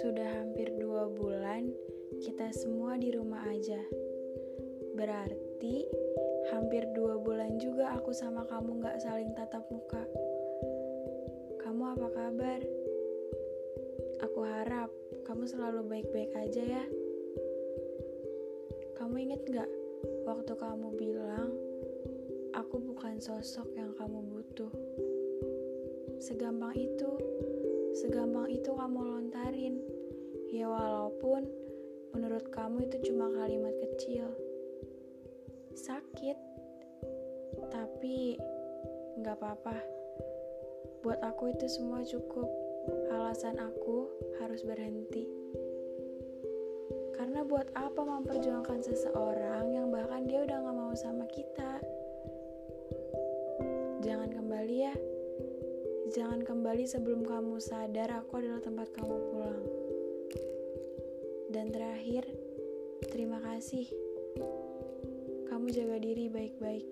Sudah hampir dua bulan kita semua di rumah aja. Berarti hampir dua bulan juga aku sama kamu gak saling tatap muka. Kamu apa kabar? Aku harap kamu selalu baik-baik aja ya. Kamu inget gak waktu kamu bilang aku bukan sosok yang? Segampang itu segampang itu kamu lontarin. Ya walaupun menurut kamu itu cuma kalimat kecil. Sakit. Tapi nggak apa-apa. Buat aku itu semua cukup. Alasan aku harus berhenti. Karena buat apa memperjuangkan seseorang yang bahkan dia udah gak mau sama kita? Jangan kembali ya. Jangan kembali sebelum kamu sadar aku adalah tempat kamu pulang. Dan terakhir, terima kasih. Kamu jaga diri baik-baik.